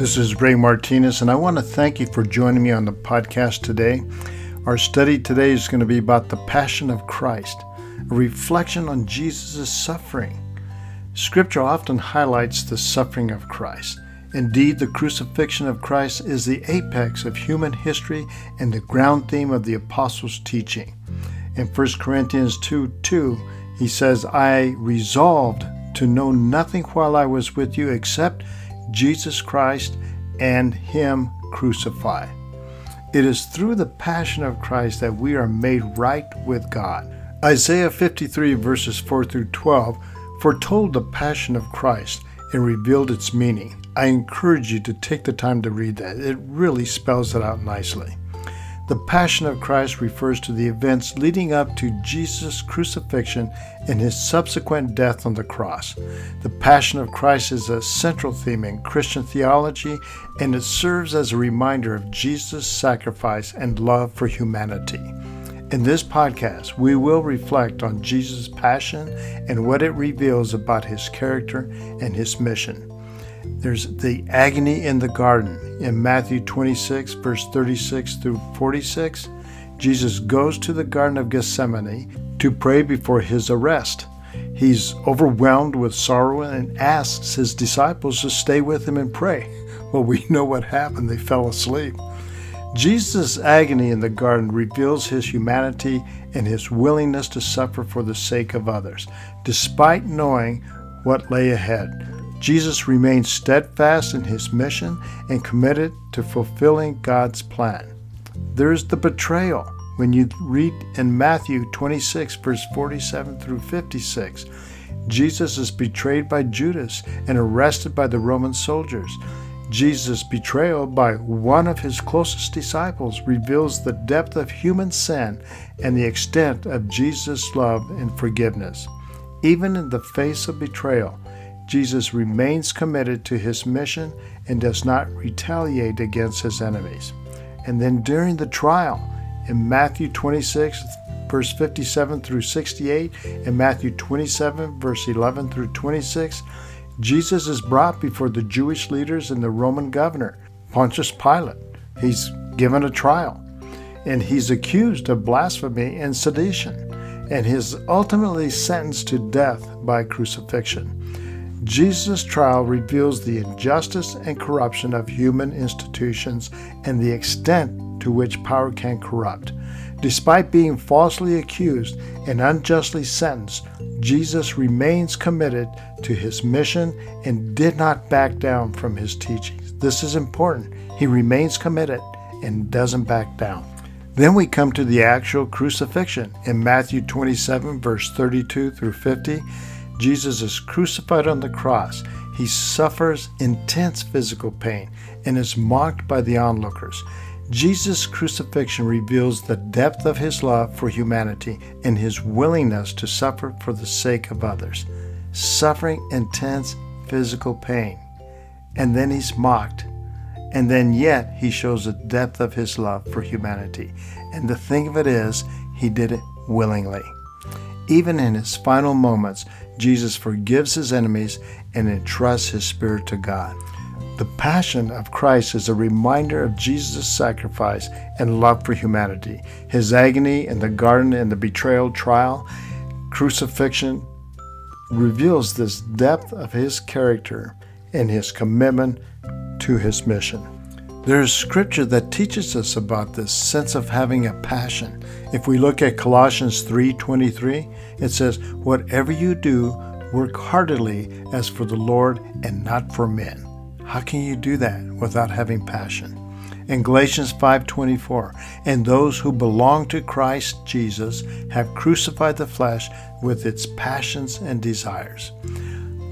This is Ray Martinez, and I want to thank you for joining me on the podcast today. Our study today is going to be about the Passion of Christ, a reflection on Jesus' suffering. Scripture often highlights the suffering of Christ. Indeed, the crucifixion of Christ is the apex of human history and the ground theme of the apostles' teaching. In 1 Corinthians 2 2, he says, I resolved to know nothing while I was with you except Jesus Christ and Him crucified. It is through the passion of Christ that we are made right with God. Isaiah 53, verses 4 through 12, foretold the passion of Christ and revealed its meaning. I encourage you to take the time to read that. It really spells it out nicely. The Passion of Christ refers to the events leading up to Jesus' crucifixion and his subsequent death on the cross. The Passion of Christ is a central theme in Christian theology, and it serves as a reminder of Jesus' sacrifice and love for humanity. In this podcast, we will reflect on Jesus' passion and what it reveals about his character and his mission. There's the agony in the garden in Matthew 26, verse 36 through 46. Jesus goes to the Garden of Gethsemane to pray before his arrest. He's overwhelmed with sorrow and asks his disciples to stay with him and pray. Well, we know what happened. They fell asleep. Jesus' agony in the garden reveals his humanity and his willingness to suffer for the sake of others, despite knowing what lay ahead. Jesus remained steadfast in his mission and committed to fulfilling God's plan. There's the betrayal. When you read in Matthew 26, verse 47 through 56, Jesus is betrayed by Judas and arrested by the Roman soldiers. Jesus' betrayal by one of his closest disciples reveals the depth of human sin and the extent of Jesus' love and forgiveness. Even in the face of betrayal, Jesus remains committed to his mission and does not retaliate against his enemies. And then during the trial, in Matthew 26, verse 57 through 68, and Matthew 27, verse 11 through 26, Jesus is brought before the Jewish leaders and the Roman governor, Pontius Pilate. He's given a trial, and he's accused of blasphemy and sedition, and he's ultimately sentenced to death by crucifixion. Jesus' trial reveals the injustice and corruption of human institutions and the extent to which power can corrupt. Despite being falsely accused and unjustly sentenced, Jesus remains committed to his mission and did not back down from his teachings. This is important. He remains committed and doesn't back down. Then we come to the actual crucifixion. In Matthew 27, verse 32 through 50, Jesus is crucified on the cross. He suffers intense physical pain and is mocked by the onlookers. Jesus' crucifixion reveals the depth of his love for humanity and his willingness to suffer for the sake of others. Suffering intense physical pain. And then he's mocked. And then yet he shows the depth of his love for humanity. And the thing of it is, he did it willingly. Even in his final moments, Jesus forgives his enemies and entrusts his spirit to God. The Passion of Christ is a reminder of Jesus' sacrifice and love for humanity. His agony in the garden and the betrayal, trial, crucifixion reveals this depth of his character and his commitment to his mission. There is scripture that teaches us about this sense of having a passion. If we look at Colossians 3:23, it says, "Whatever you do, work heartily as for the Lord and not for men." How can you do that without having passion? In Galatians 5:24, "And those who belong to Christ Jesus have crucified the flesh with its passions and desires."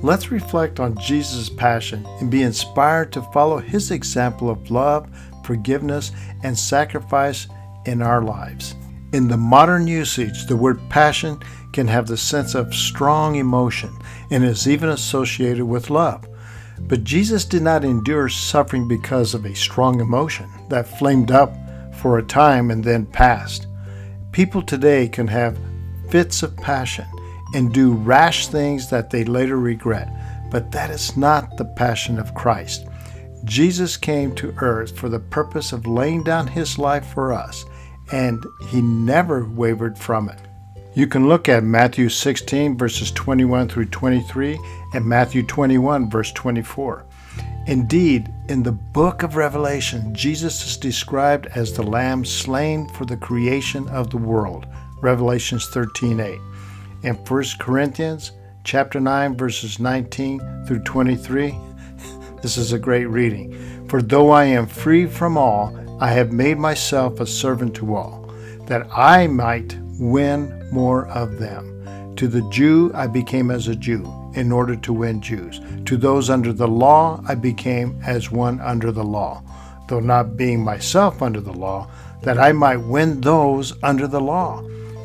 Let's reflect on Jesus' passion and be inspired to follow his example of love, forgiveness, and sacrifice in our lives. In the modern usage, the word passion can have the sense of strong emotion and is even associated with love. But Jesus did not endure suffering because of a strong emotion that flamed up for a time and then passed. People today can have fits of passion and do rash things that they later regret. But that is not the passion of Christ. Jesus came to earth for the purpose of laying down his life for us, and he never wavered from it. You can look at Matthew 16, verses 21 through 23, and Matthew 21, verse 24. Indeed, in the book of Revelation, Jesus is described as the lamb slain for the creation of the world. Revelations 13:8. In 1 Corinthians chapter 9 verses 19 through 23, this is a great reading. For though I am free from all, I have made myself a servant to all, that I might win more of them. To the Jew I became as a Jew, in order to win Jews. To those under the law I became as one under the law, though not being myself under the law, that I might win those under the law.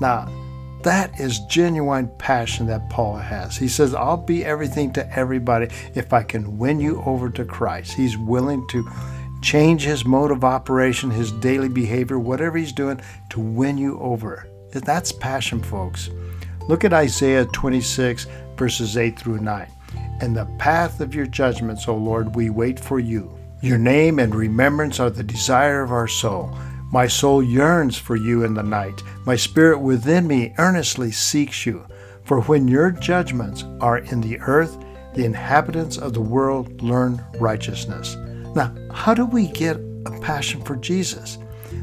Now, that is genuine passion that Paul has. He says, I'll be everything to everybody if I can win you over to Christ. He's willing to change his mode of operation, his daily behavior, whatever he's doing to win you over. That's passion, folks. Look at Isaiah 26, verses 8 through 9. In the path of your judgments, O Lord, we wait for you. Your name and remembrance are the desire of our soul. My soul yearns for you in the night. My spirit within me earnestly seeks you. For when your judgments are in the earth, the inhabitants of the world learn righteousness. Now, how do we get a passion for Jesus?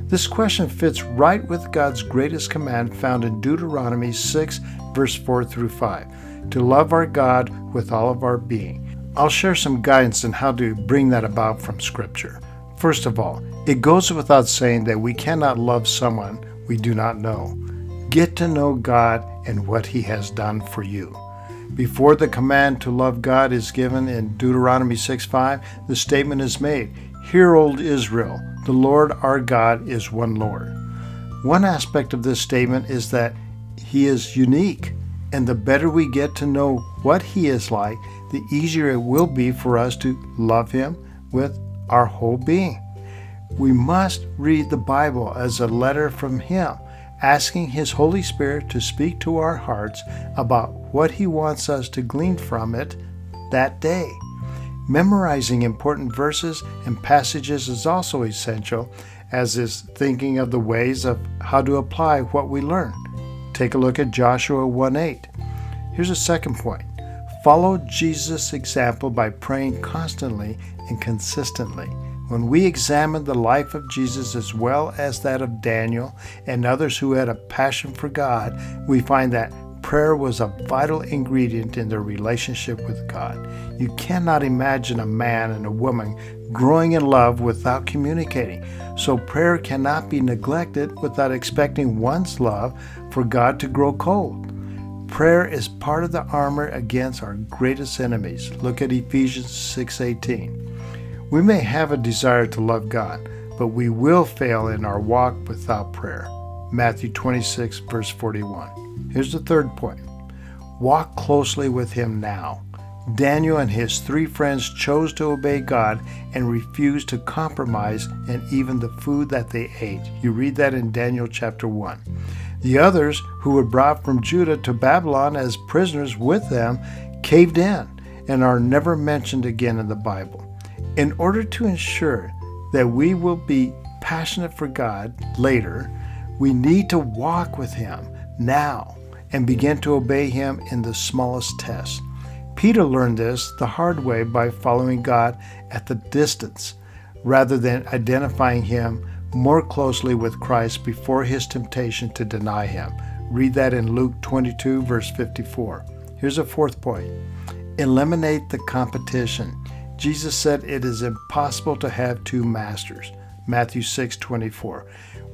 This question fits right with God's greatest command found in Deuteronomy 6, verse 4 through 5 to love our God with all of our being. I'll share some guidance on how to bring that about from Scripture. First of all, it goes without saying that we cannot love someone we do not know. Get to know God and what He has done for you. Before the command to love God is given in Deuteronomy 6:5, the statement is made, Hear, old Israel, the Lord our God is one Lord. One aspect of this statement is that He is unique, and the better we get to know what He is like, the easier it will be for us to love Him with our whole being. We must read the Bible as a letter from Him, asking His Holy Spirit to speak to our hearts about what He wants us to glean from it that day. Memorizing important verses and passages is also essential, as is thinking of the ways of how to apply what we learn. Take a look at Joshua 1 8. Here's a second point follow Jesus' example by praying constantly and consistently. When we examine the life of Jesus as well as that of Daniel and others who had a passion for God, we find that prayer was a vital ingredient in their relationship with God. You cannot imagine a man and a woman growing in love without communicating. So prayer cannot be neglected without expecting one's love for God to grow cold. Prayer is part of the armor against our greatest enemies. Look at Ephesians 6:18. We may have a desire to love God, but we will fail in our walk without prayer. Matthew 26, verse 41. Here's the third point walk closely with Him now. Daniel and his three friends chose to obey God and refused to compromise in even the food that they ate. You read that in Daniel chapter 1. The others, who were brought from Judah to Babylon as prisoners with them, caved in and are never mentioned again in the Bible. In order to ensure that we will be passionate for God later, we need to walk with Him now and begin to obey Him in the smallest tests. Peter learned this the hard way by following God at the distance rather than identifying Him more closely with Christ before his temptation to deny Him. Read that in Luke 22, verse 54. Here's a fourth point eliminate the competition. Jesus said it is impossible to have two masters. Matthew 6:24.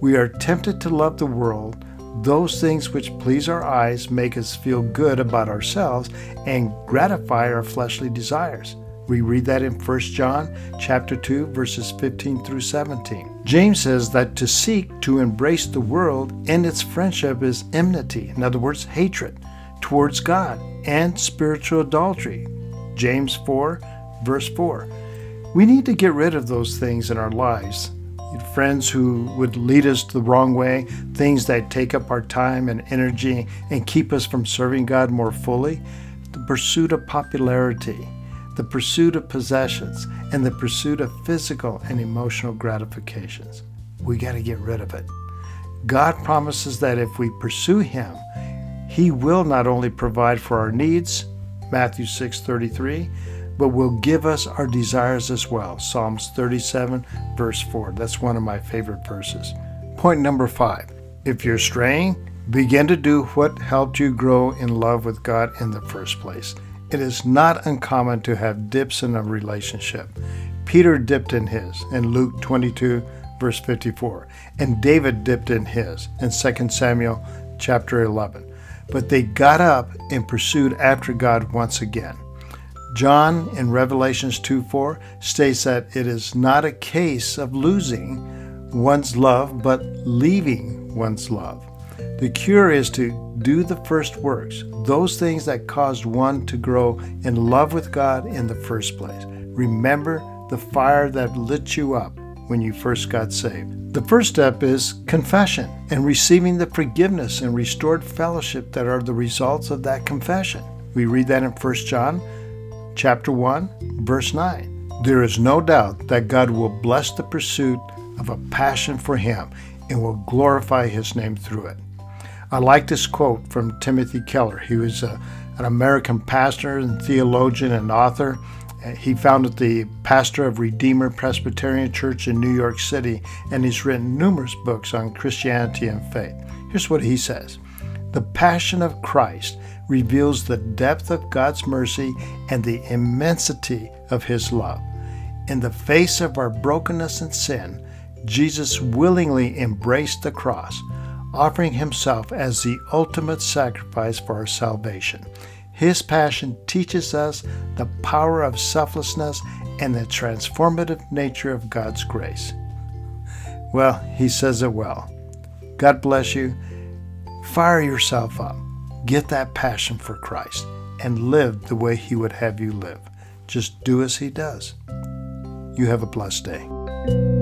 We are tempted to love the world, those things which please our eyes, make us feel good about ourselves, and gratify our fleshly desires. We read that in 1 John chapter 2 verses 15 through 17. James says that to seek to embrace the world and its friendship is enmity, in other words, hatred towards God and spiritual adultery. James 4 verse 4. We need to get rid of those things in our lives. Friends who would lead us the wrong way, things that take up our time and energy and keep us from serving God more fully, the pursuit of popularity, the pursuit of possessions, and the pursuit of physical and emotional gratifications. We got to get rid of it. God promises that if we pursue Him, He will not only provide for our needs, Matthew 6:33, but will give us our desires as well. Psalms 37, verse 4. That's one of my favorite verses. Point number five if you're straying, begin to do what helped you grow in love with God in the first place. It is not uncommon to have dips in a relationship. Peter dipped in his in Luke 22, verse 54, and David dipped in his in 2 Samuel chapter 11. But they got up and pursued after God once again. John in Revelations 2 4 states that it is not a case of losing one's love, but leaving one's love. The cure is to do the first works, those things that caused one to grow in love with God in the first place. Remember the fire that lit you up when you first got saved. The first step is confession and receiving the forgiveness and restored fellowship that are the results of that confession. We read that in 1 John chapter 1, verse 9. There is no doubt that God will bless the pursuit of a passion for him and will glorify his name through it. I like this quote from Timothy Keller. He was a, an American pastor and theologian and author. Uh, he founded the pastor of Redeemer Presbyterian Church in New York City, and he's written numerous books on Christianity and faith. Here's what he says The passion of Christ reveals the depth of God's mercy and the immensity of his love. In the face of our brokenness and sin, Jesus willingly embraced the cross offering himself as the ultimate sacrifice for our salvation. His passion teaches us the power of selflessness and the transformative nature of God's grace. Well, he says it well. God bless you. Fire yourself up. Get that passion for Christ and live the way He would have you live. Just do as He does. You have a blessed day.